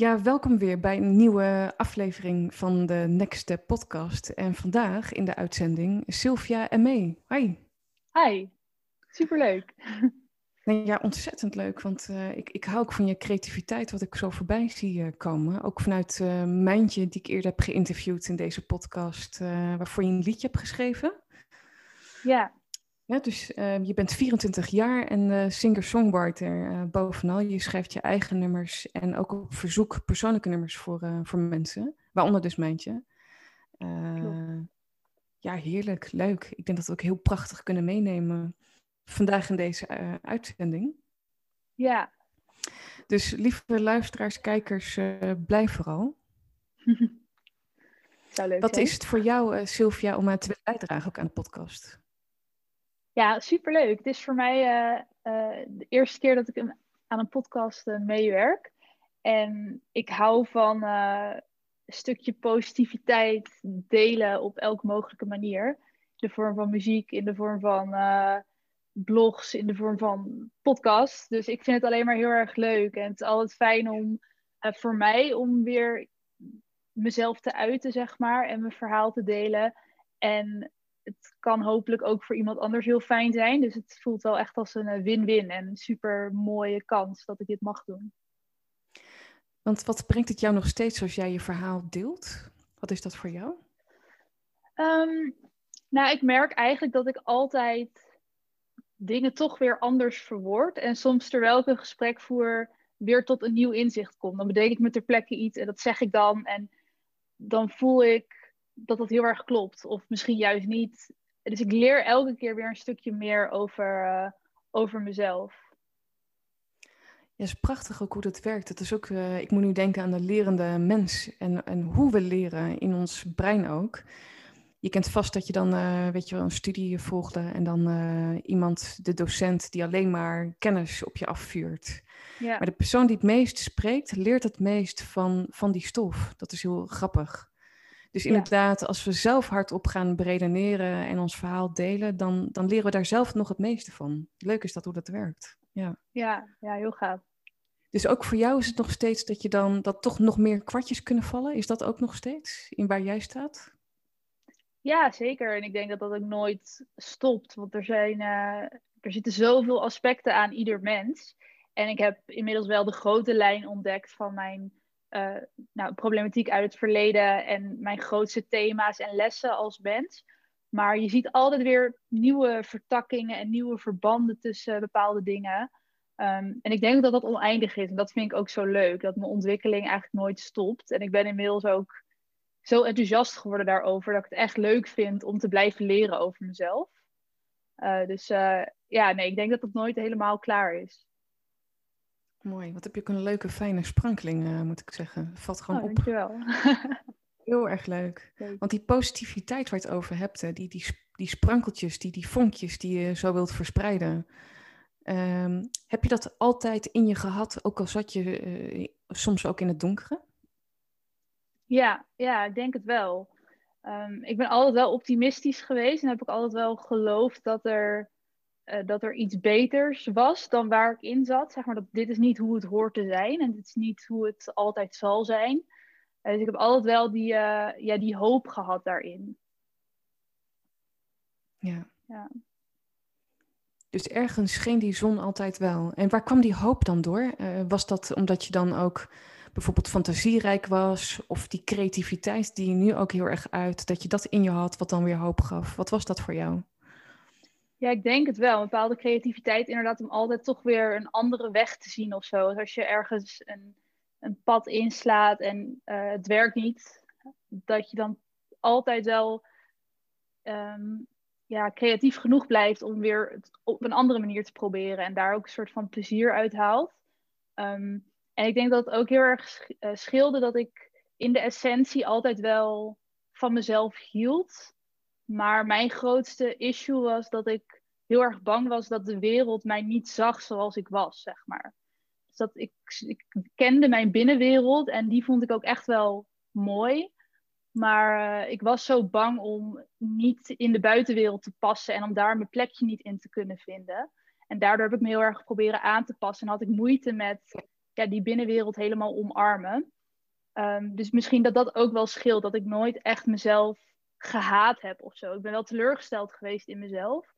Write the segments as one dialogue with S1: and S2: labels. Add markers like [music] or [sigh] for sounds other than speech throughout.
S1: Ja, welkom weer bij een nieuwe aflevering van de Next Step podcast. En vandaag in de uitzending Sylvia en May. Hi.
S2: Hi, superleuk. [laughs]
S1: Ja, ontzettend leuk, want uh, ik, ik hou ook van je creativiteit, wat ik zo voorbij zie uh, komen. Ook vanuit uh, Mijntje, die ik eerder heb geïnterviewd in deze podcast, waarvoor je een liedje hebt geschreven.
S2: Ja.
S1: Ja, dus uh, je bent 24 jaar en uh, singer-songwriter uh, bovenal. Je schrijft je eigen nummers en ook op verzoek persoonlijke nummers voor, voor mensen. Waaronder dus mijntje. ja, heerlijk, leuk. Ik denk dat we ook heel prachtig kunnen meenemen vandaag in deze uitzending.
S2: Ja.
S1: Dus lieve luisteraars, kijkers, blijf vooral. [laughs]
S2: Zou leuk
S1: Wat
S2: zijn.
S1: is het voor jou, Sylvia, om aan te bijdragen ook aan de podcast?
S2: Ja, superleuk. Het is voor mij uh, uh, de eerste keer dat ik aan een podcast uh, meewerk. En ik hou van een stukje positiviteit delen op elke mogelijke manier. In de vorm van muziek, in de vorm van blogs, in de vorm van podcasts. Dus ik vind het alleen maar heel erg leuk. En het is altijd fijn om voor mij om weer mezelf te uiten, zeg maar. En mijn verhaal te delen. En het kan hopelijk ook voor iemand anders heel fijn zijn. Dus het voelt wel echt als een win-win en een super mooie kans dat ik dit mag doen.
S1: Want wat brengt het jou nog steeds als jij je verhaal deelt? Wat is dat voor jou?
S2: Um, nou, ik merk eigenlijk dat ik altijd dingen toch weer anders verwoord. En soms terwijl ik een gesprek voer, weer tot een nieuw inzicht kom. Dan bedenk ik me ter plekke iets en dat zeg ik dan. En dan voel ik dat dat heel erg klopt. Of misschien juist niet. Dus ik leer elke keer weer een stukje meer over, uh, over mezelf.
S1: Ja, het is prachtig ook hoe dat werkt. Het is ook, uh, ik moet nu denken aan de lerende mens en, en hoe we leren in ons brein ook. Je kent vast dat je dan, uh, weet je wel, een studie volgde en dan iemand, de docent, die alleen maar kennis op je afvuurt.
S2: Ja.
S1: Maar de persoon die het meest spreekt, leert het meest van, van die stof. Dat is heel grappig. Dus inderdaad, ja. als we zelf hardop gaan beredeneren en ons verhaal delen, dan, dan leren we daar zelf nog het meeste van. Leuk is dat hoe dat werkt. Ja,
S2: ja, ja heel gaaf.
S1: Dus ook voor jou is het nog steeds dat je dan dat toch nog meer kwartjes kunnen vallen? Is dat ook nog steeds in waar jij staat?
S2: Ja, zeker. En ik denk dat dat ook nooit stopt. Want er, zijn, uh, er zitten zoveel aspecten aan ieder mens. En ik heb inmiddels wel de grote lijn ontdekt van mijn uh, nou, problematiek uit het verleden en mijn grootste thema's en lessen als mens. Maar je ziet altijd weer nieuwe vertakkingen en nieuwe verbanden tussen bepaalde dingen. Um, en ik denk dat dat oneindig is. En dat vind ik ook zo leuk. Dat mijn ontwikkeling eigenlijk nooit stopt. En ik ben inmiddels ook zo enthousiast geworden daarover. Dat ik het echt leuk vind om te blijven leren over mezelf. Uh, dus uh, ja, nee, ik denk dat het nooit helemaal klaar is.
S1: Mooi. Wat heb je ook een leuke, fijne sprankeling, uh, moet ik zeggen. Valt gewoon
S2: oh,
S1: op.
S2: Dankjewel. [laughs]
S1: Heel erg leuk.
S2: leuk.
S1: Want die positiviteit waar je het over hebt, hè, die, die, die sprankeltjes, die, die vonkjes die je zo wilt verspreiden. Um, heb je dat altijd in je gehad, ook al zat je uh, soms ook in het donkere?
S2: Ja, ja, ik denk het wel. Um, ik ben altijd wel optimistisch geweest en heb ik altijd wel geloofd dat er uh, dat er iets beters was dan waar ik in zat. Zeg maar dat dit is niet hoe het hoort te zijn en dit is niet hoe het altijd zal zijn. Uh, dus ik heb altijd wel die, uh, ja, die hoop gehad daarin.
S1: Ja.
S2: ja.
S1: Dus ergens scheen die zon altijd wel. En waar kwam die hoop dan door? was dat omdat je dan ook bijvoorbeeld fantasierijk was? Of die creativiteit die je nu ook heel erg uit, dat je dat in je had, wat dan weer hoop gaf? Wat was dat voor jou?
S2: Ja, ik denk het wel. Een bepaalde creativiteit inderdaad om altijd toch weer een andere weg te zien of zo. Dus als je ergens een, een pad inslaat en uh, het werkt niet, dat je dan altijd wel um, ja, creatief genoeg blijft om weer het op een andere manier te proberen en daar ook een soort van plezier uit haalt. Um, en ik denk dat het ook heel erg uh, scheelde dat ik in de essentie altijd wel van mezelf hield. Maar mijn grootste issue was dat ik heel erg bang was dat de wereld mij niet zag zoals ik was, zeg maar. Dus dat ik, ik kende mijn binnenwereld en die vond ik ook echt wel mooi. Maar uh, ik was zo bang om niet in de buitenwereld te passen en om daar mijn plekje niet in te kunnen vinden. En daardoor heb ik me heel erg proberen aan te passen en had ik moeite met ja, die binnenwereld helemaal omarmen. Ehm, dus misschien dat dat ook wel scheelt, dat ik nooit echt mezelf gehaat heb of zo. Ik ben wel teleurgesteld geweest in mezelf,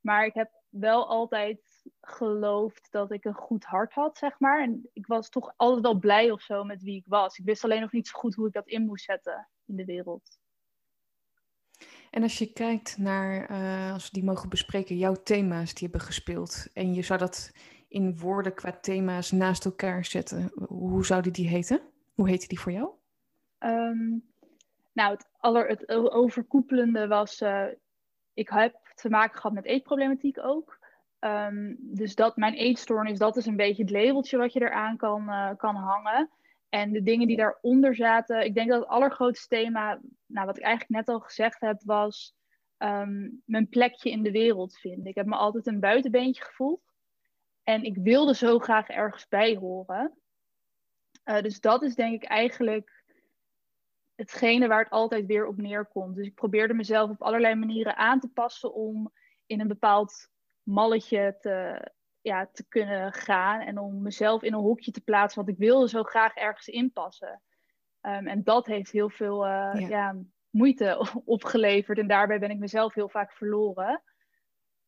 S2: maar ik heb wel altijd geloofd dat ik een goed hart had, zeg maar. En ik was toch altijd wel blij of zo met wie ik was. Ik wist alleen nog niet zo goed hoe ik dat in moest zetten in de wereld.
S1: En als je kijkt naar, uh, als we die mogen bespreken, jouw thema's die hebben gespeeld. En je zou dat in woorden qua thema's naast elkaar zetten. Hoe zouden die heten? Hoe heette die voor jou?
S2: Ehm, nou, het, aller, het overkoepelende was, uh, ik heb te maken gehad met eetproblematiek ook. Um, dus dat mijn eetstoornis, dat is een beetje het labeltje wat je eraan kan, uh, kan hangen. En de dingen die daaronder zaten, ik denk dat het allergrootste thema, nou, wat ik eigenlijk net al gezegd heb, was um, mijn plekje in de wereld vinden. Ik heb me altijd een buitenbeentje gevoeld. En ik wilde zo graag ergens bij horen. Uh, dus dat is denk ik eigenlijk hetgene waar het altijd weer op neerkomt. Dus ik probeerde mezelf op allerlei manieren aan te passen om in een bepaald malletje te, ja, te kunnen gaan en om mezelf in een hokje te plaatsen, want ik wilde zo graag ergens inpassen. Um, en dat heeft heel veel uh, ja. moeite [laughs] opgeleverd en daarbij ben ik mezelf heel vaak verloren.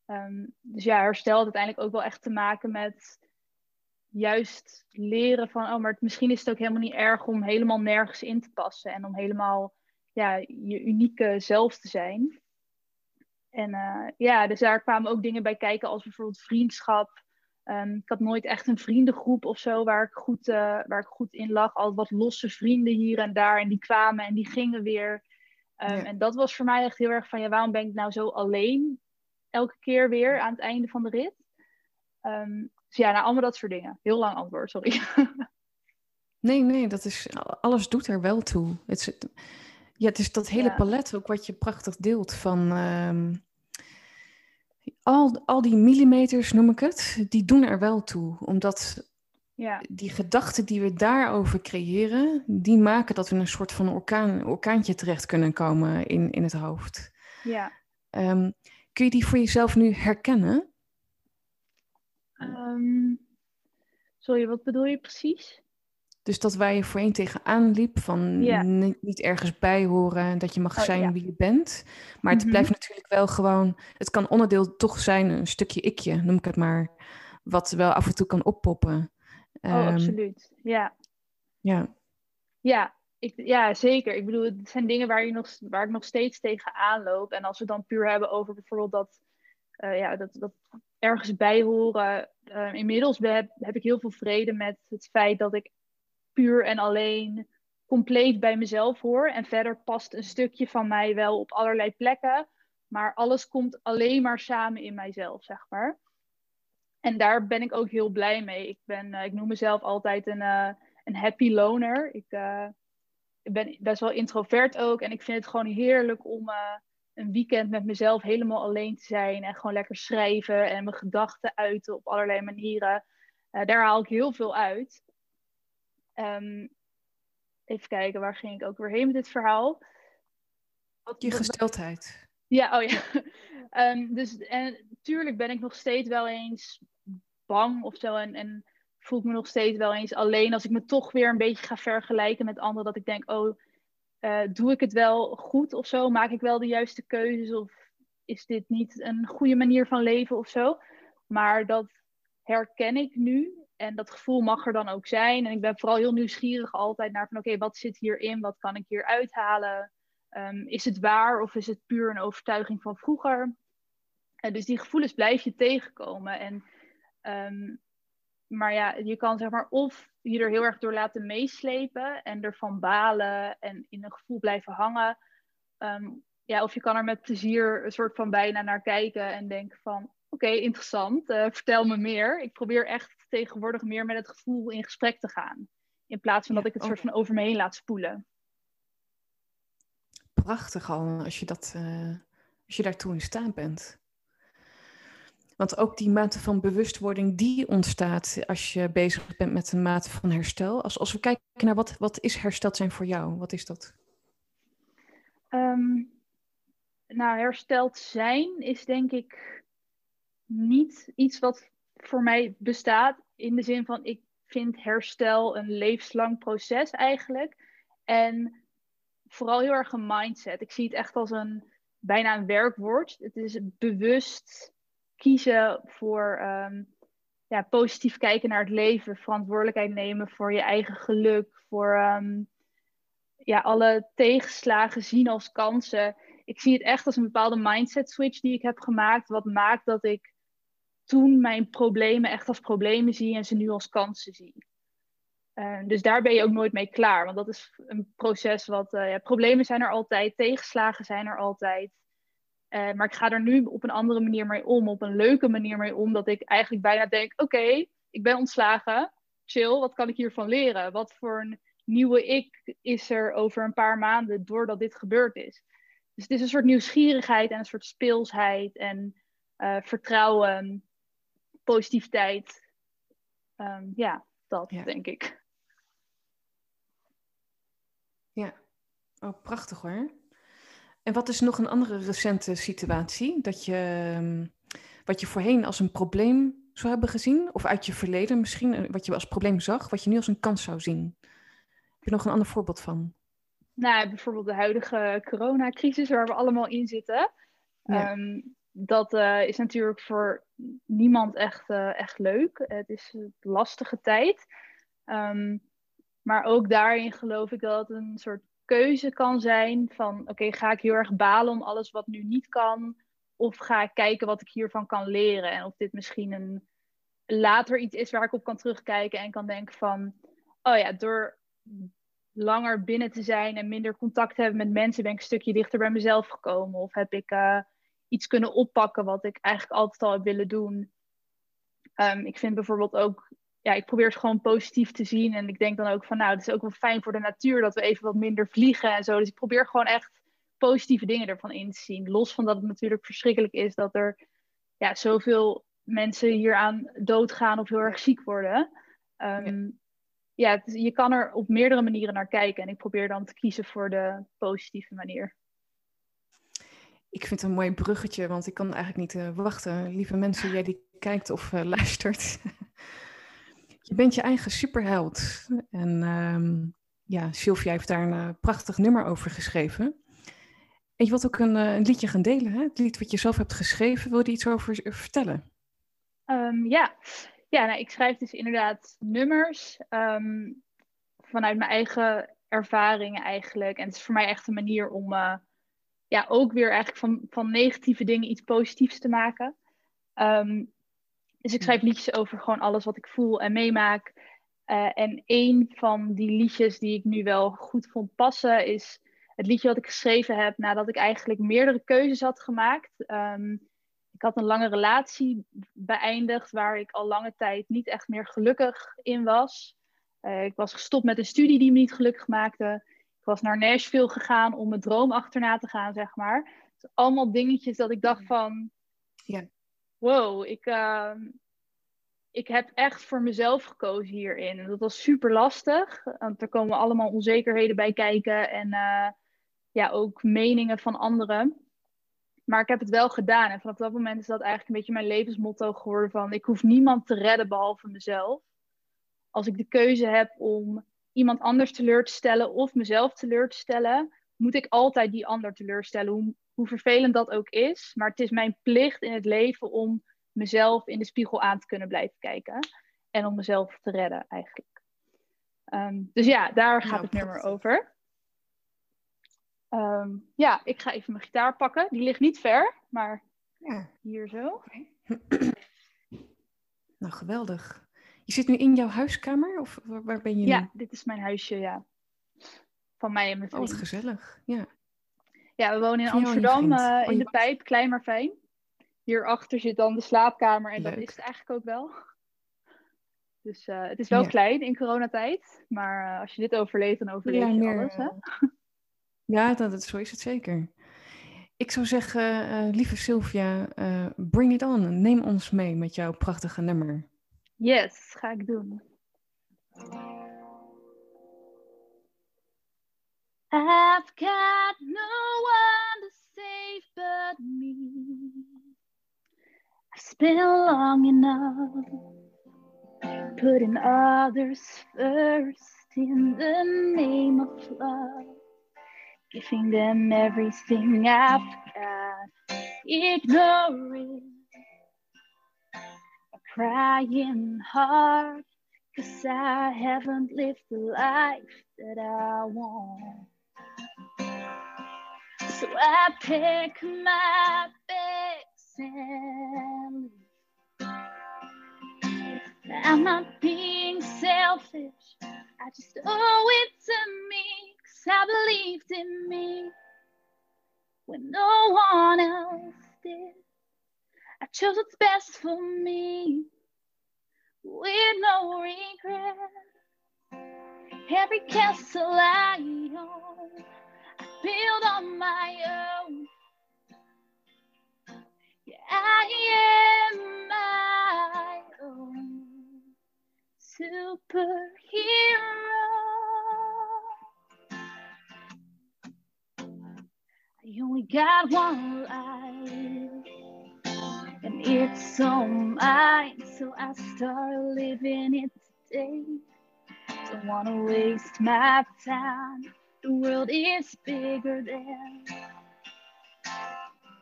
S2: Um, dus ja, herstel had uiteindelijk ook wel echt te maken met juist leren van, oh, maar misschien is het ook helemaal niet erg om helemaal nergens in te passen en om helemaal ja, je unieke zelf te zijn. En uh, ja, dus daar kwamen ook dingen bij kijken als bijvoorbeeld vriendschap. Um, ik had nooit echt een vriendengroep of zo waar ik, goed, uh, waar ik goed in lag. Al wat losse vrienden hier en daar en die kwamen en die gingen weer. Um, ja. En dat was voor mij echt heel erg van, ja, waarom ben ik nou zo alleen elke keer weer aan het einde van de rit? Um, dus ja, nou, allemaal dat soort dingen. Heel lang antwoord, sorry. [laughs]
S1: nee, nee, dat is, alles doet er wel toe. Het is, ja, het is dat hele ja. palet ook wat je prachtig deelt van... Um, al, al die millimeters, noem ik het, die doen er wel toe. Omdat
S2: ja.
S1: die gedachten die we daarover creëren, die maken dat we een soort van orkaan, orkaantje terecht kunnen komen in, in het hoofd.
S2: Ja.
S1: Um, kun je die voor jezelf nu herkennen?
S2: Um, sorry, wat bedoel je precies?
S1: Dus dat waar je voorheen tegenaan liep, van niet, niet ergens bij horen, dat je mag
S2: Oh,
S1: zijn
S2: ja.
S1: wie je bent. Maar het
S2: Mhm.
S1: blijft natuurlijk wel gewoon, het kan onderdeel toch zijn, een stukje ikje, noem ik het maar, wat wel af en toe kan oppoppen.
S2: Oh,
S1: Ehm,
S2: absoluut. Ja.
S1: ja,
S2: Ja, ik, ja, zeker. Ik bedoel, het zijn dingen waar, je nog, waar ik nog steeds tegenaan loop. En als we dan puur hebben over bijvoorbeeld dat, eh, ja, dat, dat ergens bij horen. eh, inmiddels heb, heb ik heel veel vrede met het feit dat ik puur en alleen compleet bij mezelf hoor. En verder past een stukje van mij wel op allerlei plekken. Maar alles komt alleen maar samen in mijzelf, zeg maar. En daar ben ik ook heel blij mee. Ik, ben, eh, ik noem mezelf altijd een, eh, een happy loner. Ik, ik ben best wel introvert ook. En ik vind het gewoon heerlijk om een weekend met mezelf helemaal alleen te zijn. En gewoon lekker schrijven en mijn gedachten uiten op allerlei manieren. Eh, daar haal ik heel veel uit. Ehm, even kijken, waar ging ik ook weer heen met dit verhaal? Wat-
S1: je gesteldheid.
S2: ja, oh ja. [laughs] Ehm, dus en natuurlijk ben ik nog steeds wel eens bang of zo. En, en voel ik me nog steeds wel eens alleen als ik me toch weer een beetje ga vergelijken met anderen. Dat ik denk, oh, eh, doe ik het wel goed of zo? Maak ik wel de juiste keuzes? Of is dit niet een goede manier van leven of zo? Maar dat herken ik nu. En dat gevoel mag er dan ook zijn. En ik ben vooral heel nieuwsgierig altijd naar van oké, wat zit hierin? Wat kan ik hier uithalen? Um, is het waar of is het puur een overtuiging van vroeger? Dus die gevoelens blijf je tegenkomen. En, um, maar ja, je kan zeg maar of je er heel erg door laten meeslepen en ervan balen en in een gevoel blijven hangen. Um, ja, of je kan er met plezier een soort van bijna naar kijken en denken van oké, okay, interessant, uh, vertel me meer. Ik probeer echt tegenwoordig meer met het gevoel in gesprek te gaan. In plaats van ja, dat ik het okay. soort van over me heen laat spoelen
S1: prachtig al als je, dat, uh, als je daartoe in staat bent. Want ook die mate van bewustwording die ontstaat als je bezig bent met een mate van herstel. Als, als we kijken naar wat, wat is hersteld zijn voor jou, wat is dat?
S2: Um, nou, hersteld zijn is denk ik niet iets wat voor mij bestaat. In de zin van, ik vind herstel een levenslang proces eigenlijk. En vooral heel erg een mindset. Ik zie het echt als een bijna een werkwoord. Het is bewust kiezen voor ehm, ja, positief kijken naar het leven, verantwoordelijkheid nemen voor je eigen geluk, voor ehm, ja, alle tegenslagen zien als kansen. Ik zie het echt als een bepaalde mindset switch die ik heb gemaakt, wat maakt dat ik toen mijn problemen echt als problemen zie en ze nu als kansen zie. Uh, dus daar ben je ook nooit mee klaar, want dat is een proces wat, uh, ja, problemen zijn er altijd, tegenslagen zijn er altijd. Uh, maar ik ga er nu op een andere manier mee om, op een leuke manier mee om, dat ik eigenlijk bijna denk, oké, ik ben ontslagen, chill, wat kan ik hiervan leren? Wat voor een nieuwe ik is er over een paar maanden doordat dit gebeurd is? Dus het is een soort nieuwsgierigheid en een soort speelsheid en vertrouwen, positiviteit. Um, ja, dat ja. denk ik.
S1: Ja, oh, prachtig hoor. En wat is nog een andere recente situatie dat je, ehm, wat je voorheen als een probleem zou hebben gezien? Of uit je verleden misschien, eh, wat je als probleem zag, wat je nu als een kans zou zien? Heb je nog een ander voorbeeld van?
S2: Nou, bijvoorbeeld de huidige coronacrisis waar we allemaal in zitten. Ja. Um, dat uh, is natuurlijk voor niemand echt, uh, echt leuk. Het is een lastige tijd. Um, maar ook daarin geloof ik dat het een soort keuze kan zijn van oké, ga ik heel erg balen om alles wat nu niet kan? Of ga ik kijken wat ik hiervan kan leren? En of dit misschien een later iets is waar ik op kan terugkijken en kan denken van oh ja, door langer binnen te zijn en minder contact te hebben met mensen, ben ik een stukje dichter bij mezelf gekomen. Of heb ik uh, iets kunnen oppakken wat ik eigenlijk altijd al heb willen doen. Um, ik vind bijvoorbeeld ook ja, ik probeer het gewoon positief te zien. En ik denk dan ook van, nou, het is ook wel fijn voor de natuur dat we even wat minder vliegen en zo. Dus ik probeer gewoon echt positieve dingen ervan in te zien. Los van dat het natuurlijk verschrikkelijk is dat er ja, zoveel mensen hieraan doodgaan of heel erg ziek worden. Um, ja, ja het, je kan er op meerdere manieren naar kijken. En ik probeer dan te kiezen voor de positieve manier.
S1: Ik vind het een mooi bruggetje, want ik kan eigenlijk niet uh, wachten. Lieve mensen, jij die kijkt of uh, luistert. [laughs] Je bent je eigen superheld. En um, ja, Sylvia heeft daar een uh, prachtig nummer over geschreven. En je wilt ook een, uh, een, liedje gaan delen, hè? Het lied wat je zelf hebt geschreven. Wil je iets over vertellen?
S2: Um, ja, ja nou, ik schrijf dus inderdaad nummers um, vanuit mijn eigen ervaringen eigenlijk. En het is voor mij echt een manier om uh, ja, ook weer eigenlijk van, van negatieve dingen iets positiefs te maken. Dus ik schrijf liedjes over gewoon alles wat ik voel en meemaak. Uh, en een van die liedjes die ik nu wel goed vond passen is het liedje wat ik geschreven heb nadat ik eigenlijk meerdere keuzes had gemaakt. Um, ik had een lange relatie beëindigd waar ik al lange tijd niet echt meer gelukkig in was. Uh, ik was gestopt met een studie die me niet gelukkig maakte. Ik was naar Nashville gegaan om mijn droom achterna te gaan, zeg maar. Dus allemaal dingetjes dat ik dacht van... Ja wow, ik, uh, ik heb echt voor mezelf gekozen hierin. En dat was super lastig, want er komen allemaal onzekerheden bij kijken en uh, ja, ook meningen van anderen. Maar ik heb het wel gedaan. En vanaf dat moment is dat eigenlijk een beetje mijn levensmotto geworden van ik hoef niemand te redden behalve mezelf. Als ik de keuze heb om iemand anders teleur te stellen of mezelf teleur te stellen, moet ik altijd die ander teleurstellen. Hoe, hoe vervelend dat ook is. Maar het is mijn plicht in het leven om mezelf in de spiegel aan te kunnen blijven kijken. En om mezelf te redden, eigenlijk. Um, dus ja, daar gaat het nummer over. Um, ja, ik ga even mijn gitaar pakken. Die ligt niet ver, maar ja. hier zo. [clears throat]
S1: Nou, geweldig. Je zit nu in jouw huiskamer of waar ben je
S2: ja,
S1: nu? Ja,
S2: dit is mijn huisje, ja. Van mij en mijn vriend.
S1: Oh, wat gezellig. Ja.
S2: Ja, we wonen in Amsterdam, uh, in de Pijp, klein maar fijn. Hierachter zit dan de slaapkamer en Leuk. dat is het eigenlijk ook wel. [laughs] Dus uh, het is wel ja. klein in coronatijd, maar uh, als je dit overleeft, dan overleef je alles. Hè?
S1: Ja, dat, dat, zo is het zeker. Ik zou zeggen, lieve Sylvia, bring it on. Neem ons mee met jouw prachtige nummer.
S2: Yes, ga ik doen. I've got no one to save but me. I've spent long enough putting others first in the name of love, giving them everything I've got, ignoring a crying heart, cause I haven't lived the life that I want. So I pick my bags and I'm not being selfish. I just owe it to me, cause I believed in me when no one else did. I chose what's best for me with no regret. Every castle I own, I build on my own. Yeah, I am my own superhero. I only got one life, and it's all mine, so I start living it today. Don't wanna waste my time. The world is bigger than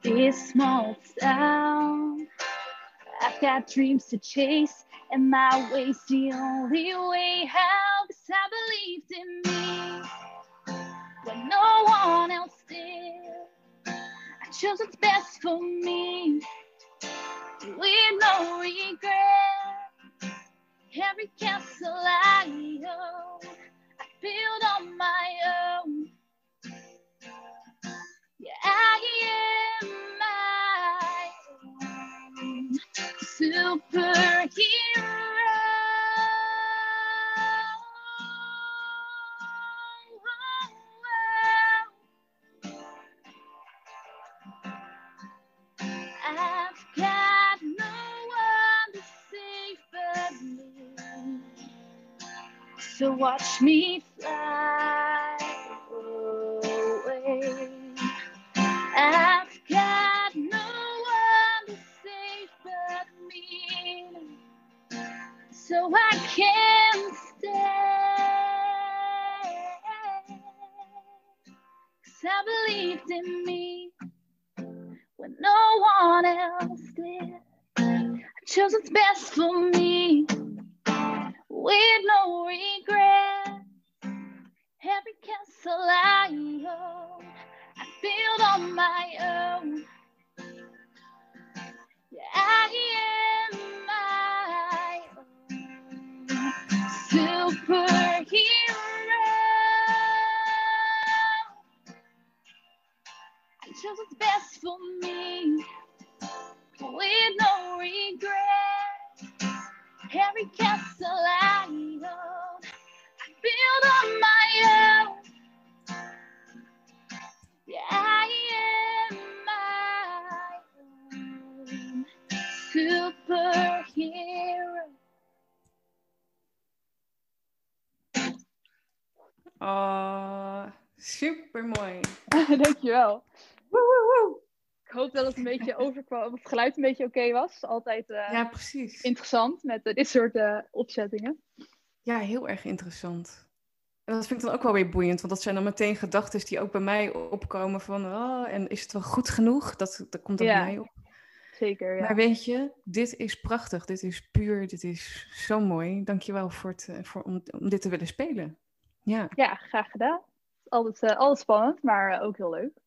S2: this small town. I've got dreams to chase, and my way's the only way out. Cause I believed in me when no one else did. I chose what's best for me with no regret. Every castle I own, I build on my own. Yeah, I am my own superhero. So watch me fly away. I've got no one to save but me. So I can stay. Cause I believed in me when no one else did. I chose what's best for me overkwam, het geluid een beetje oké was. Altijd eh,
S1: Ja, precies.
S2: interessant met eh, dit soort eh, opzettingen.
S1: Ja, heel erg interessant. En dat vind ik dan ook wel weer boeiend, want dat zijn dan meteen gedachten die ook bij mij opkomen van, oh, en is het wel goed genoeg? Dat, dat komt ook
S2: Ja.
S1: bij mij op.
S2: Zeker, ja.
S1: Maar weet je, dit is prachtig, dit is puur, dit is zo mooi. Dankjewel voor het, voor, om, om dit te willen spelen. Ja,
S2: Ja, graag gedaan. Altijd, altijd spannend, maar ook heel leuk.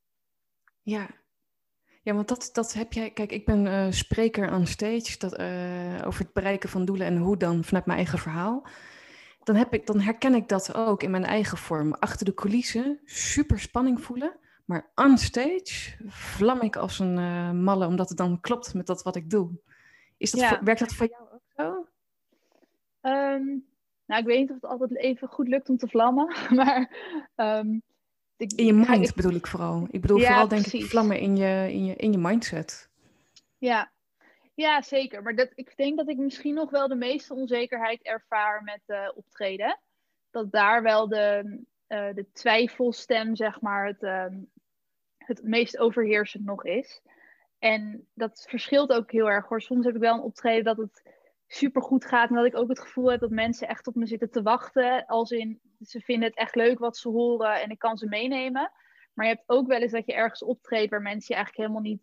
S1: ja. Ja, want dat, dat heb jij. Kijk, ik ben eh, spreker on stage dat, eh, over het bereiken van doelen en hoe dan vanuit mijn eigen verhaal. Dan, heb ik, dan herken ik dat ook in mijn eigen vorm. Achter de coulissen super spanning voelen, maar on stage vlam ik als een eh, malle, omdat het dan klopt met dat wat ik doe. Is dat
S2: Ja.
S1: voor- werkt dat voor jou ook zo?
S2: Ehm, nou, ik weet niet of het altijd even goed lukt om te vlammen, [laughs] maar... ehm, ik,
S1: In je mind
S2: ik-
S1: bedoel ik vooral. Ik bedoel
S2: Ja,
S1: vooral denk ik vlammen in je, in je, in je mindset.
S2: Ja. ja, zeker. Maar dat, ik denk dat ik misschien nog wel de meeste onzekerheid ervaar met eh, optreden. Dat daar wel de, eh, de twijfelstem, zeg maar, het, ehm, het meest overheersend nog is. En dat verschilt ook heel erg hoor. Soms heb ik wel een optreden dat het super goed gaat. En dat ik ook het gevoel heb dat mensen echt op me zitten te wachten. Als in, ze vinden het echt leuk wat ze horen en ik kan ze meenemen. Maar je hebt ook wel eens dat je ergens optreedt waar mensen je eigenlijk helemaal niet,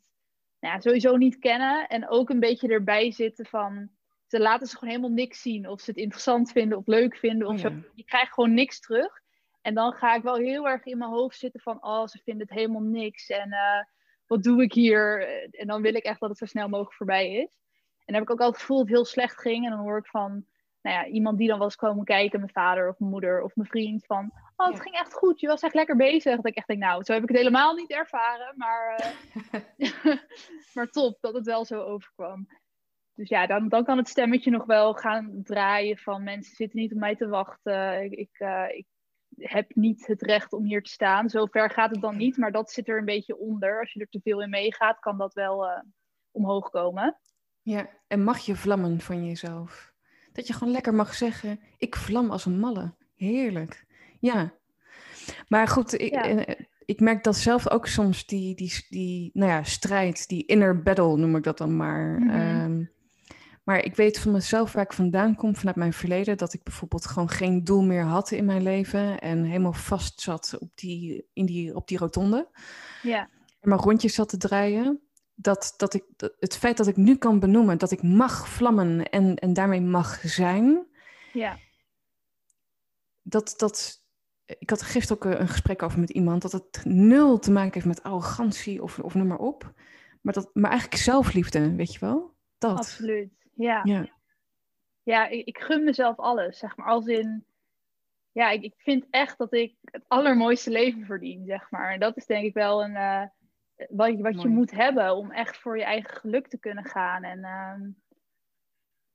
S2: nou ja, sowieso niet kennen. En ook een beetje erbij zitten van, ze laten ze gewoon helemaal niks zien. Of ze het interessant vinden of leuk vinden. Of zo. Je krijgt gewoon niks terug. En dan ga ik wel heel erg in mijn hoofd zitten van, oh, ze vinden het helemaal niks. En uh, wat doe ik hier? En dan wil ik echt dat het zo snel mogelijk voorbij is. En dan heb ik ook al het gevoel dat het heel slecht ging. En dan hoor ik van nou ja, iemand die dan was komen kijken, mijn vader of mijn moeder of mijn vriend, van oh, het ging echt goed, je was echt lekker bezig. Dat ik echt denk, nou, zo heb ik het helemaal niet ervaren, maar, uh, [laughs] [laughs] maar top dat het wel zo overkwam. Dus ja, dan, dan kan het stemmetje nog wel gaan draaien van mensen zitten niet op mij te wachten. Ik, ik, uh, ik heb niet het recht om hier te staan. Zover gaat het dan niet, maar dat zit er een beetje onder. Als je er te veel in meegaat, kan dat wel uh, omhoog komen.
S1: Ja, en mag je vlammen van jezelf? Dat je gewoon lekker mag zeggen, ik vlam als een malle. Heerlijk. Ja. Maar goed, ik, eh, ik merk dat zelf ook soms die, die, die nou ja, strijd, die inner battle noem ik dat dan maar. Mhm. Ehm, maar ik weet van mezelf waar ik vandaan kom, vanuit mijn verleden, dat ik bijvoorbeeld gewoon geen doel meer had in mijn leven en helemaal vast zat op die, in die, op die rotonde.
S2: Ja.
S1: En maar rondjes zat te draaien dat, dat ik, het feit dat ik nu kan benoemen dat ik mag vlammen en, en daarmee mag zijn.
S2: Ja.
S1: Dat, dat, ik had gisteren ook een gesprek over met iemand dat het nul te maken heeft met arrogantie of, of noem maar op. Maar, dat, maar eigenlijk zelfliefde, weet je wel? Dat.
S2: Absoluut, ja.
S1: Ja,
S2: ja ik, ik gun mezelf alles, zeg maar. Als in, ja, ik, ik vind echt dat ik het allermooiste leven verdien, zeg maar. En dat is denk ik wel een... Uh, wat, wat je moet hebben om echt voor je eigen geluk te kunnen gaan. En uh,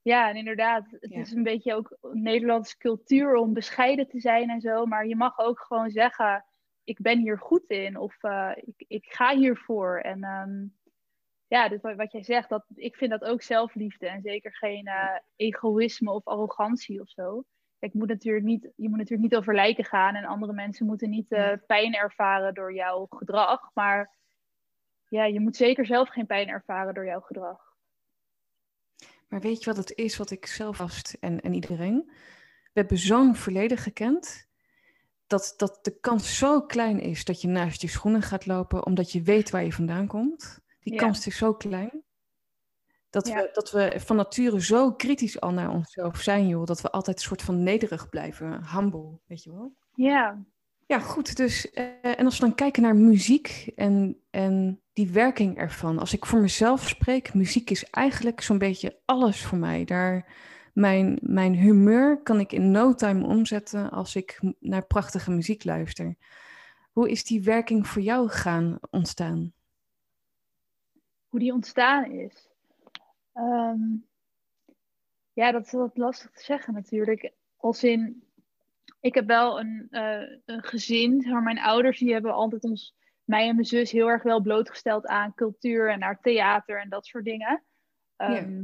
S2: ja, en inderdaad, het is een beetje ook Nederlandse cultuur om bescheiden te zijn en zo. Maar je mag ook gewoon zeggen, ik ben hier goed in of uh, ik, ik ga hiervoor. En um, ja, dus wat, wat jij zegt, dat, ik vind dat ook zelfliefde en zeker geen uh, egoïsme of arrogantie of zo. Kijk, moet natuurlijk niet, je moet natuurlijk niet over lijken gaan en andere mensen moeten niet uh, pijn ervaren door jouw gedrag. Maar ja, je moet zeker zelf geen pijn ervaren door jouw gedrag.
S1: Maar weet je wat het is wat ik zelf vast en, en iedereen? We hebben zo'n verleden gekend dat, dat de kans zo klein is dat je naast je schoenen gaat lopen omdat je weet waar je vandaan komt. Die kans is zo klein. Dat, we, dat we van nature zo kritisch al naar onszelf zijn, joh. Dat we altijd een soort van nederig blijven. Humble, weet je wel?
S2: Ja.
S1: Ja, goed. Dus, uh, en als we dan kijken naar muziek en, en die werking ervan. Als ik voor mezelf spreek, muziek is eigenlijk zo'n beetje alles voor mij. Daar, mijn, mijn humeur kan ik in no time omzetten als ik naar prachtige muziek luister. Hoe is die werking voor jou gaan ontstaan?
S2: Hoe die ontstaan is? Ehm, ja, dat is wat lastig te zeggen natuurlijk. Als in, ik heb wel een, uh, een gezin, maar mijn ouders die hebben altijd ons mij en mijn zus heel erg wel blootgesteld aan cultuur en naar theater en dat soort dingen. Ehm,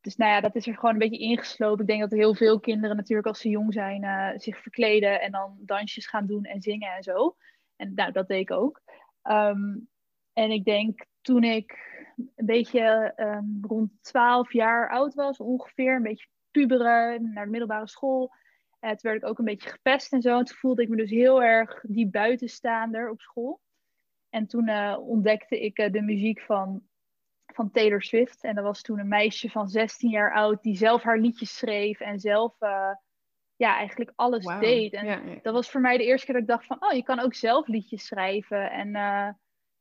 S2: dus nou ja, dat is er gewoon een beetje ingeslopen. Ik denk dat heel veel kinderen natuurlijk als ze jong zijn uh, zich verkleden en dan dansjes gaan doen en zingen en zo. En nou, dat deed ik ook. Ehm, en ik denk toen ik een beetje um, rond 12 jaar oud was, ongeveer, een beetje puberen, naar de middelbare school. Uh, toen werd ik ook een beetje gepest en zo. En toen voelde ik me dus heel erg die buitenstaander op school. En toen uh, ontdekte ik uh, de muziek van, van Taylor Swift. En dat was toen een meisje van 16 jaar oud die zelf haar liedjes schreef en zelf uh, ja, eigenlijk alles deed. En ja, ja. dat was voor mij de eerste keer dat ik dacht van, oh, je kan ook zelf liedjes schrijven. En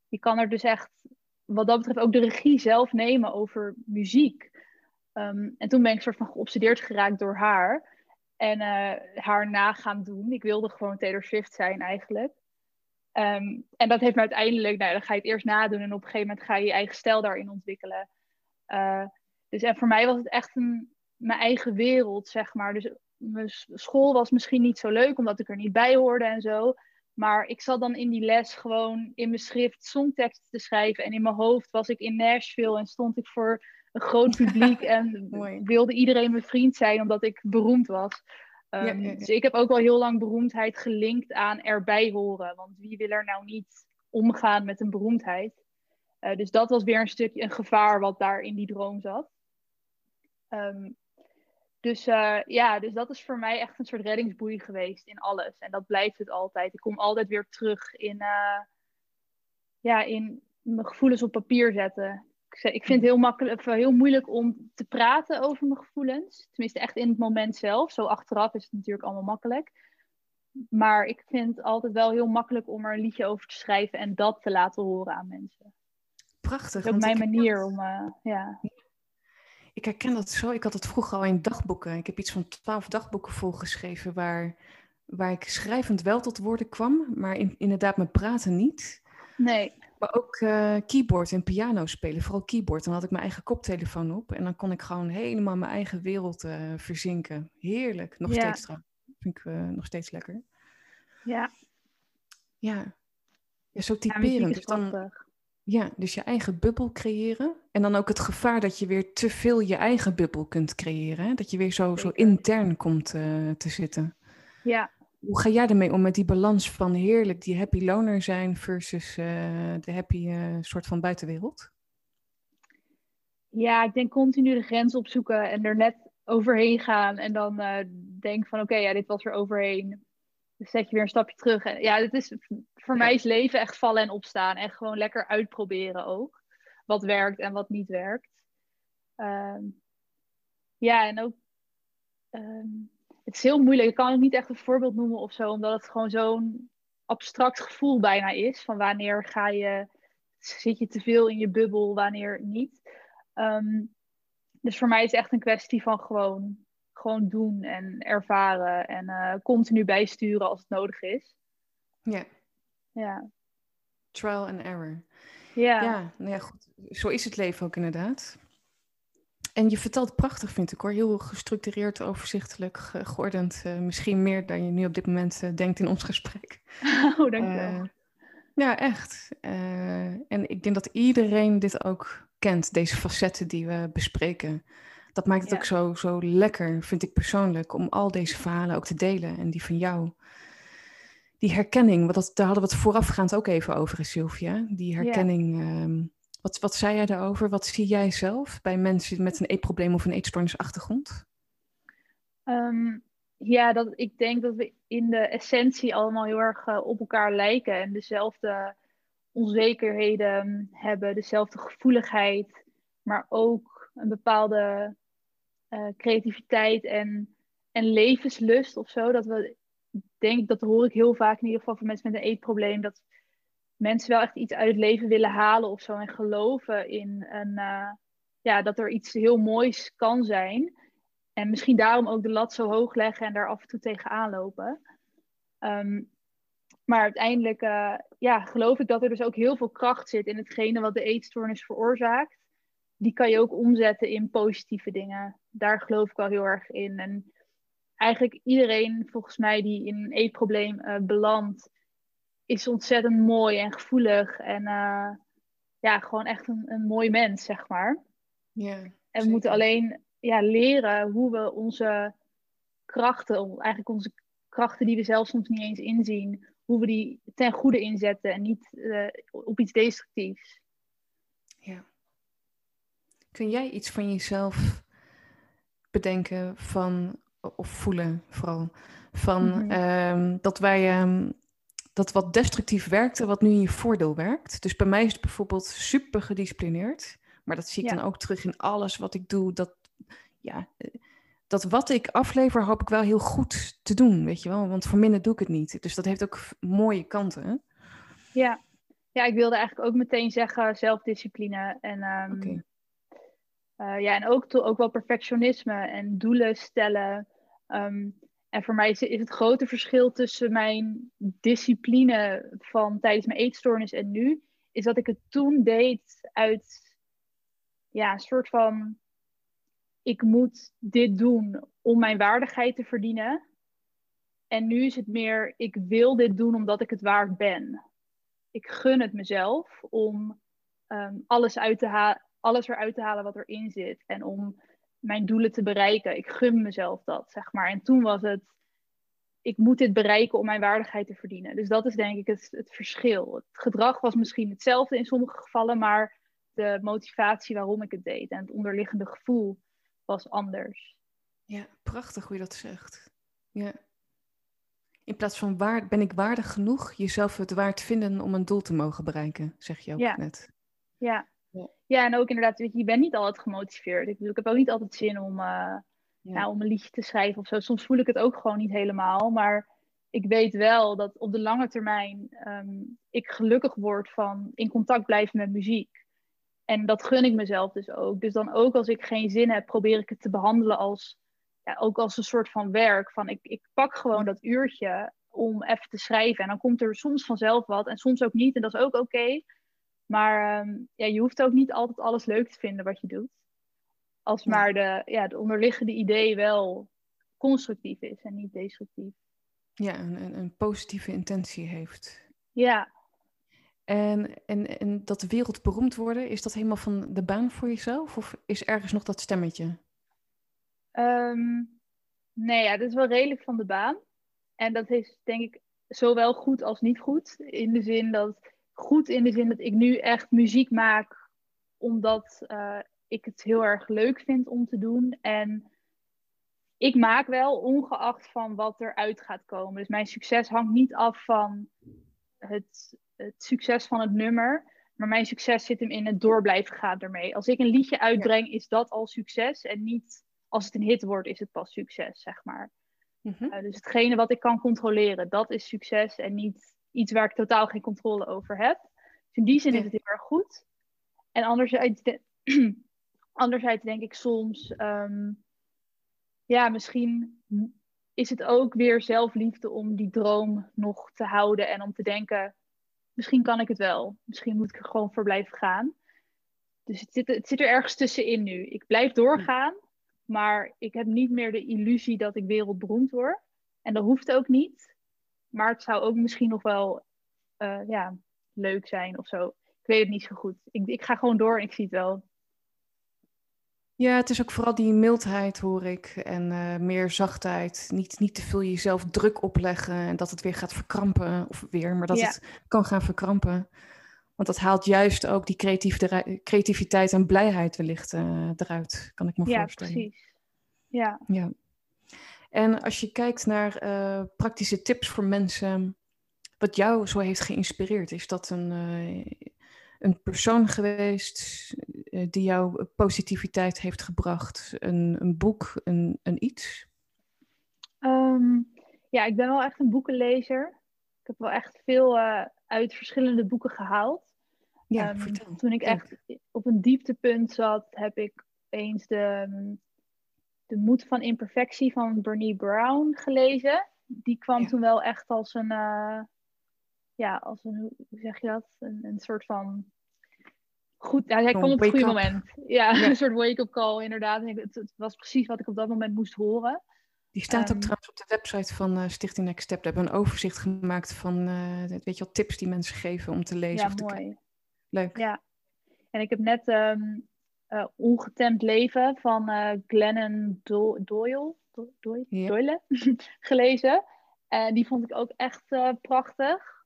S2: je kan er dus echt, wat dat betreft, ook de regie zelf nemen over muziek. Um, en toen ben ik soort van geobsedeerd geraakt door haar. En haar na gaan doen. Ik wilde gewoon Taylor Swift zijn eigenlijk. Um, en dat heeft me uiteindelijk, nou, dan ga je het eerst nadoen en op een gegeven moment ga je je eigen stijl daarin ontwikkelen. Uh, dus en voor mij was het echt een, mijn eigen wereld, zeg maar. Dus mijn school was misschien niet zo leuk, omdat ik er niet bij hoorde en zo. Maar ik zat dan in die les gewoon in mijn schrift songteksten te schrijven. En in mijn hoofd was ik in Nashville en stond ik voor een groot publiek. en [laughs] wilde iedereen mijn vriend zijn, omdat ik beroemd was. Um, Dus ik heb ook wel heel lang beroemdheid gelinkt aan erbij horen. Want wie wil er nou niet omgaan met een beroemdheid? Uh, dus dat was weer een stukje een gevaar wat daar in die droom zat. Ehm, dus uh, ja, dus dat is voor mij echt een soort reddingsboei geweest in alles. En dat blijft het altijd. Ik kom altijd weer terug in, uh, ja, in mijn gevoelens op papier zetten. Ik, vind het heel, makkelijk, heel moeilijk om te praten over mijn gevoelens. Tenminste, echt in het moment zelf. Zo achteraf is het natuurlijk allemaal makkelijk. Maar ik vind het altijd wel heel makkelijk om er een liedje over te schrijven en dat te laten horen aan mensen.
S1: Prachtig.
S2: Dat is ook mijn manier om, uh, ja.
S1: Ik herken dat zo. Ik had het vroeger al in dagboeken. Ik heb iets van twaalf dagboeken volgeschreven waar, waar ik schrijvend wel tot woorden kwam, maar in, inderdaad met praten niet.
S2: Nee.
S1: Maar ook uh, keyboard en piano spelen, vooral keyboard. Dan had ik mijn eigen koptelefoon op en dan kon ik gewoon helemaal mijn eigen wereld uh, verzinken. Heerlijk, nog ja. steeds trouwens. Vind ik uh, nog steeds lekker.
S2: Ja.
S1: Ja. Ja, zo typerend. dus dan, ja, dus je eigen bubbel creëren. En dan ook het gevaar dat je weer te veel je eigen bubbel kunt creëren. Hè? Dat je weer zo, zo intern komt te zitten.
S2: Ja.
S1: Hoe ga jij ermee om met die balans van heerlijk die happy loner zijn versus uh, de happy uh, soort van buitenwereld?
S2: Ja, ik denk continu de grens opzoeken en er net overheen gaan. En dan denk van oké, okay, ja, dit was er overheen. Dan zet je weer een stapje terug. En ja, het is, voor mij is leven echt vallen en opstaan. En gewoon lekker uitproberen ook. Wat werkt en wat niet werkt. Um, ja, en ook... Um, het is heel moeilijk. Ik kan het niet echt een voorbeeld noemen of zo. Omdat het gewoon zo'n abstract gevoel bijna is. Van wanneer ga je... Zit je te veel in je bubbel, wanneer niet. Um, dus voor mij is het echt een kwestie van gewoon gewoon doen en ervaren en uh, continu bijsturen als het nodig is.
S1: Ja.
S2: Ja.
S1: Trial and error.
S2: Ja.
S1: Ja, nou ja, goed. Zo is het leven ook inderdaad. En je vertelt prachtig, vind ik hoor. Heel gestructureerd, overzichtelijk, ge geordend. Uh, misschien meer dan je nu op dit moment uh, denkt in ons gesprek. [laughs]
S2: Oh, dankjewel. Uh,
S1: ja, echt. en ik denk dat iedereen dit ook kent, deze facetten die we bespreken dat maakt het ook zo, zo lekker, vind ik persoonlijk, om al deze verhalen ook te delen. En die van jou. Die herkenning, want dat, daar hadden we het voorafgaand ook even over, Sylvia. Die herkenning. Ja. Um, wat, wat zei jij daarover? Wat zie jij zelf bij mensen met een eetprobleem of een eetstoornisachtergrond?
S2: Um, ja, dat, ik denk dat we in de essentie allemaal heel erg uh, op elkaar lijken en dezelfde onzekerheden hebben, dezelfde gevoeligheid, maar ook een bepaalde uh, creativiteit en, en levenslust of zo. Dat we, denk dat hoor ik heel vaak in ieder geval van mensen met een eetprobleem, dat mensen wel echt iets uit het leven willen halen of zo en geloven in een, uh, ja, dat er iets heel moois kan zijn. En misschien daarom ook de lat zo hoog leggen en daar af en toe tegenaan lopen. Um, maar uiteindelijk uh, ja, geloof ik dat er dus ook heel veel kracht zit in hetgene wat de eetstoornis veroorzaakt die kan je ook omzetten in positieve dingen. Daar geloof ik wel heel erg in. En eigenlijk iedereen, volgens mij, die in een eetprobleem uh, belandt, is ontzettend mooi en gevoelig. En uh, ja, gewoon echt een, een mooi mens, zeg maar.
S1: Ja,
S2: en we zeker. moeten alleen ja, leren hoe we onze krachten, eigenlijk onze krachten die we zelf soms niet eens inzien, hoe we die ten goede inzetten en niet uh, op iets destructiefs.
S1: Ja. Kun jij iets van jezelf bedenken van, of voelen vooral, van mm -hmm. dat wij, um, dat wat destructief werkte, wat nu in je voordeel werkt? Dus bij mij is het bijvoorbeeld super gedisciplineerd, maar dat zie ik ja. dan ook terug in alles wat ik doe. Dat, ja, eh, dat wat ik aflever, hoop ik wel heel goed te doen, weet je wel, want voor minder doe ik het niet. Dus dat heeft ook mooie kanten.
S2: Ja. Ja, ik wilde eigenlijk ook meteen zeggen zelfdiscipline. En um, okay. Uh, ja, en ook, ook wel perfectionisme en doelen stellen. Um, en voor mij is, het grote verschil tussen mijn discipline van tijdens mijn eetstoornis en nu, is dat ik het toen deed uit ja, een soort van: ik moet dit doen om mijn waardigheid te verdienen. En nu is het meer: ik wil dit doen omdat ik het waard ben. Ik gun het mezelf om um, alles uit te alles eruit te halen wat erin zit. En om mijn doelen te bereiken. Ik gun mezelf dat, zeg maar. En toen was het, ik moet dit bereiken om mijn waardigheid te verdienen. Dus dat is denk ik het, het verschil. Het gedrag was misschien hetzelfde in sommige gevallen, maar de motivatie waarom ik het deed en het onderliggende gevoel was anders.
S1: Ja, prachtig hoe je dat zegt. Ja. In plaats van waar, ben ik waardig genoeg jezelf het waard vinden om een doel te mogen bereiken, zeg je ook
S2: ja.
S1: net.
S2: Ja. Ja. En ook inderdaad, weet je, je bent niet altijd gemotiveerd. Ik bedoel, ik heb ook niet altijd zin om, uh, ja. om een liedje te schrijven of zo. Soms voel ik het ook gewoon niet helemaal. Maar ik weet wel dat op de lange termijn um, ik gelukkig word van in contact blijven met muziek. En dat gun ik mezelf dus ook. Dus dan ook als ik geen zin heb, probeer ik het te behandelen als, ja, ook als een soort van werk. Van ik, ik pak gewoon dat uurtje om even te schrijven. En dan komt er soms vanzelf wat en soms ook niet. En dat is ook oké. Maar um, ja, je hoeft ook niet altijd alles leuk te vinden wat je doet. Als maar de, ja, de onderliggende idee wel constructief is en niet destructief.
S1: Ja, een, een positieve intentie heeft.
S2: Ja.
S1: En, en, en dat wereldberoemd worden, is dat helemaal van de baan voor jezelf? Of is ergens nog dat stemmetje?
S2: Um, nee, ja, dat is wel redelijk van de baan. En dat is denk ik zowel goed als niet goed. In de zin dat, goed in de zin dat ik nu echt muziek maak omdat uh, ik het heel erg leuk vind om te doen. En ik maak wel, ongeacht van wat eruit gaat komen. Dus mijn succes hangt niet af van het, het succes van het nummer. Maar mijn succes zit hem in het door blijven gaan ermee. Als ik een liedje uitbreng, is dat al succes. En niet als het een hit wordt, is het pas succes, zeg maar.
S1: Mhm.
S2: Uh, dus hetgene wat ik kan controleren, dat is succes. En niet iets waar ik totaal geen controle over heb. Dus in die zin is het heel erg goed. En anderzijds, de- [clears throat] anderzijds denk ik soms, ehm, ja, misschien is het ook weer zelfliefde om die droom nog te houden en om te denken, misschien kan ik het wel. Misschien moet ik er gewoon voor blijven gaan. Dus het zit, het zit er ergens tussenin nu. Ik blijf doorgaan, maar ik heb niet meer de illusie dat ik wereldberoemd word. En dat hoeft ook niet. Maar het zou ook misschien nog wel eh, ja, leuk zijn of zo. Ik weet het niet zo goed. Ik, ik ga gewoon door en ik zie het wel.
S1: Ja, het is ook vooral die mildheid, hoor ik. En eh, meer zachtheid. Niet, niet te veel jezelf druk opleggen en dat het weer gaat verkrampen. Of weer, maar dat
S2: Ja.
S1: het kan gaan verkrampen. Want dat haalt juist ook die creativiteit en blijheid wellicht eh, eruit, kan ik me
S2: Ja,
S1: voorstellen.
S2: precies. Ja.
S1: Ja. En als je kijkt naar eh, praktische tips voor mensen, wat jou zo heeft geïnspireerd, is dat een, eh, een persoon geweest eh, die jou positiviteit heeft gebracht? Een, een boek, een, een iets?
S2: Ehm, ja, ik ben wel echt een boekenlezer. Ik heb wel echt veel uit verschillende boeken gehaald.
S1: Ja,
S2: Ehm,
S1: vertel.
S2: Toen ik echt op een dieptepunt zat, heb ik eens de, de Moed van Imperfectie van Bernie Brown gelezen. Die kwam
S1: Ja.
S2: toen wel echt als een, eh, ja, als een, hoe zeg je dat? Een, een soort van goed, ja, hij kwam op het goede moment. Ja,
S1: Ja. [laughs]
S2: een soort wake-up call inderdaad. En ik- Het, het was precies wat ik op dat moment moest horen.
S1: Die staat ook
S2: ehm,
S1: trouwens op de website van eh, Stichting Next Step. Daar hebben we een overzicht gemaakt van eh, weet je wel, tips die mensen geven om te lezen
S2: Ja,
S1: of te
S2: mooi.
S1: Leuk.
S2: Ja. En ik heb net ehm, eh, Ongetemd Leven van eh, Glennon Do- Doyle, Do- Doyle. Doyle [laughs] gelezen. En die vond ik ook echt eh, prachtig.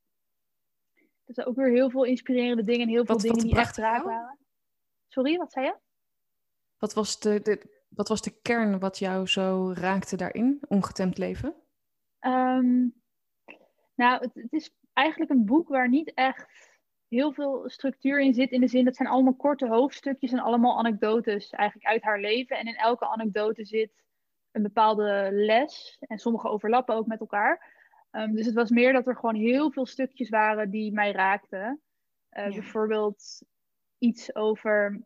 S2: Er zijn ook weer heel veel inspirerende dingen en heel veel
S1: Wat-
S2: dingen
S1: wat
S2: die echt raak waren. Sorry, wat zei je?
S1: Wat, was de, de, wat was de kern wat jou zo raakte daarin, ongetemd leven?
S2: Ehm, nou, het, het is eigenlijk een boek waar niet echt heel veel structuur in zit. In de zin dat zijn allemaal korte hoofdstukjes en allemaal anekdotes eigenlijk uit haar leven. En in elke anekdote zit een bepaalde les. En sommige overlappen ook met elkaar. Ehm, dus het was meer dat er gewoon heel veel stukjes waren die mij raakten. Eh,
S1: Ja.
S2: Bijvoorbeeld iets over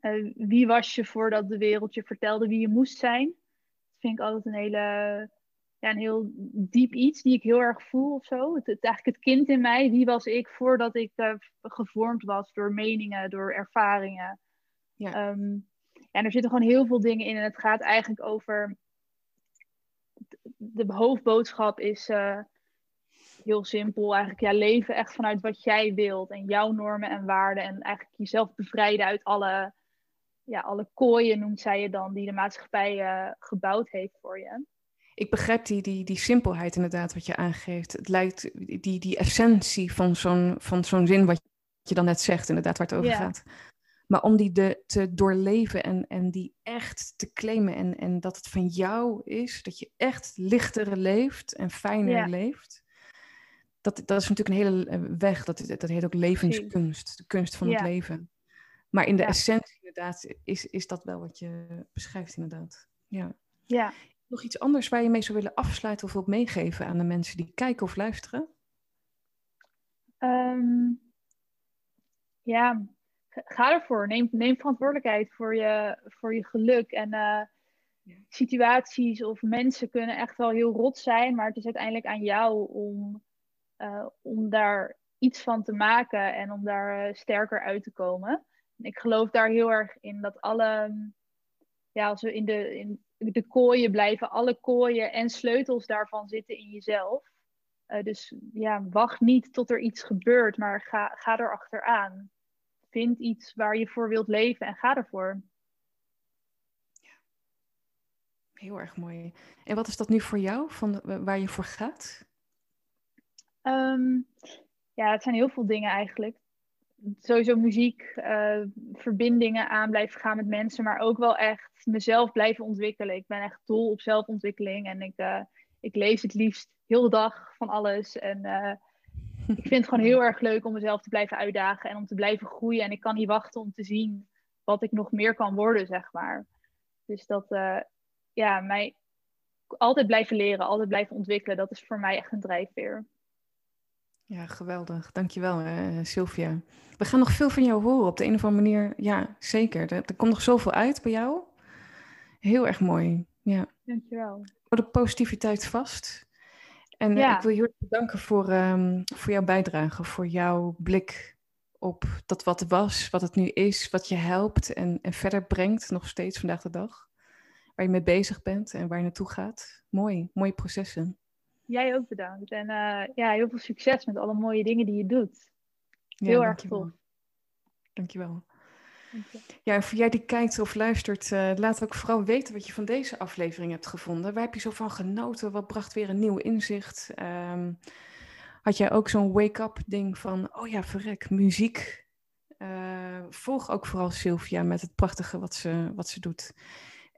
S2: eh, wie was je voordat de wereld je vertelde wie je moest zijn. Dat vind ik altijd een hele ja, een heel diep iets die ik heel erg voel of zo. Het, het, eigenlijk het kind in mij, wie was ik voordat ik eh, gevormd was door meningen, door ervaringen.
S1: Ja.
S2: Ehm, en er zitten gewoon heel veel dingen in en het gaat eigenlijk over. De hoofdboodschap is eh, heel simpel. Eigenlijk ja, leven echt vanuit wat jij wilt en jouw normen en waarden. En eigenlijk jezelf bevrijden uit alle, ja, alle kooien, noemt zij je dan, die de maatschappij eh, gebouwd heeft voor je.
S1: Ik begrijp die, die, die simpelheid inderdaad wat je aangeeft. Het lijkt die, die essentie van zo'n, van zo'n zin wat je dan net zegt, inderdaad, waar het over
S2: Ja.
S1: gaat. Maar om die de, te doorleven en, en die echt te claimen en, en dat het van jou is, dat je echt lichter leeft en fijner leeft. Dat, dat is natuurlijk een hele eh, weg, dat, dat heet ook levenskunst, de kunst van het leven. Maar in de essentie inderdaad is, is dat wel wat je beschrijft inderdaad. Ja.
S2: ja.
S1: Nog iets anders waar je mee zou willen afsluiten of wilt meegeven aan de mensen die kijken of luisteren?
S2: Ehm, ja, ga ervoor. Neem, neem verantwoordelijkheid voor je, voor je geluk. En uh, situaties of mensen kunnen echt wel heel rot zijn, maar het is uiteindelijk aan jou om, uh, om daar iets van te maken en om daar uh, sterker uit te komen. ik geloof daar heel erg in dat alle, ja, als we in de, in de kooien blijven, alle kooien en sleutels daarvan zitten in jezelf. dus ja, wacht niet tot er iets gebeurt, maar ga, ga er achteraan vind iets waar je voor wilt leven en ga ervoor.
S1: Ja. Heel erg mooi. En wat is dat nu voor jou, van waar je voor gaat?
S2: Ehm, ja, het zijn heel veel dingen eigenlijk. Sowieso muziek, uh, verbindingen aan blijven gaan met mensen, maar ook wel echt mezelf blijven ontwikkelen. Ik ben echt dol op zelfontwikkeling en ik, uh, ik lees het liefst heel de dag van alles. En uh, ik vind het gewoon heel erg leuk om mezelf te blijven uitdagen en om te blijven groeien. En ik kan niet wachten om te zien wat ik nog meer kan worden, zeg maar. Dus dat, ja, mij altijd blijven leren, altijd blijven ontwikkelen, dat is voor mij echt een drijfveer.
S1: Ja, geweldig. Dankjewel, uh, Sylvia. We gaan nog veel van jou horen op de een of andere manier. Ja, zeker. Er, er komt nog zoveel uit bij jou. Heel erg mooi. Ja.
S2: Dankjewel.
S1: Voor de positiviteit vast. En eh, ik wil je heel bedanken voor, um, voor jouw bijdrage, voor jouw blik op dat wat was, wat het nu is, wat je helpt en, en verder brengt, nog steeds vandaag de dag. Waar je mee bezig bent en waar je naartoe gaat. Mooi, mooie processen.
S2: Jij ook bedankt. En uh, ja, heel veel succes met alle mooie dingen die je doet. Heel ja, erg tof.
S1: Dankjewel. Ja, en voor jij die kijkt of luistert, uh, laat ook vooral weten wat je van deze aflevering hebt gevonden. Waar heb je zo van genoten? Wat bracht weer een nieuw inzicht? Um, had jij ook zo'n wake-up ding van, oh ja, verrek, muziek. Uh, volg ook vooral Sylvia met het prachtige wat ze, wat ze doet.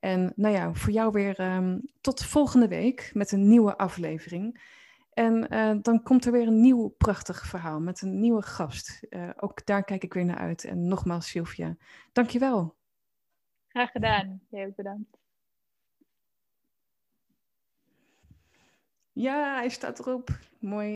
S1: En nou ja, voor jou weer um, tot volgende week met een nieuwe aflevering. En uh, dan komt er weer een nieuw prachtig verhaal met een nieuwe gast. Uh, ook daar kijk ik weer naar uit. En nogmaals, Sylvia, dankjewel.
S2: Graag gedaan. Heel bedankt.
S1: Ja, hij staat erop. Mooi.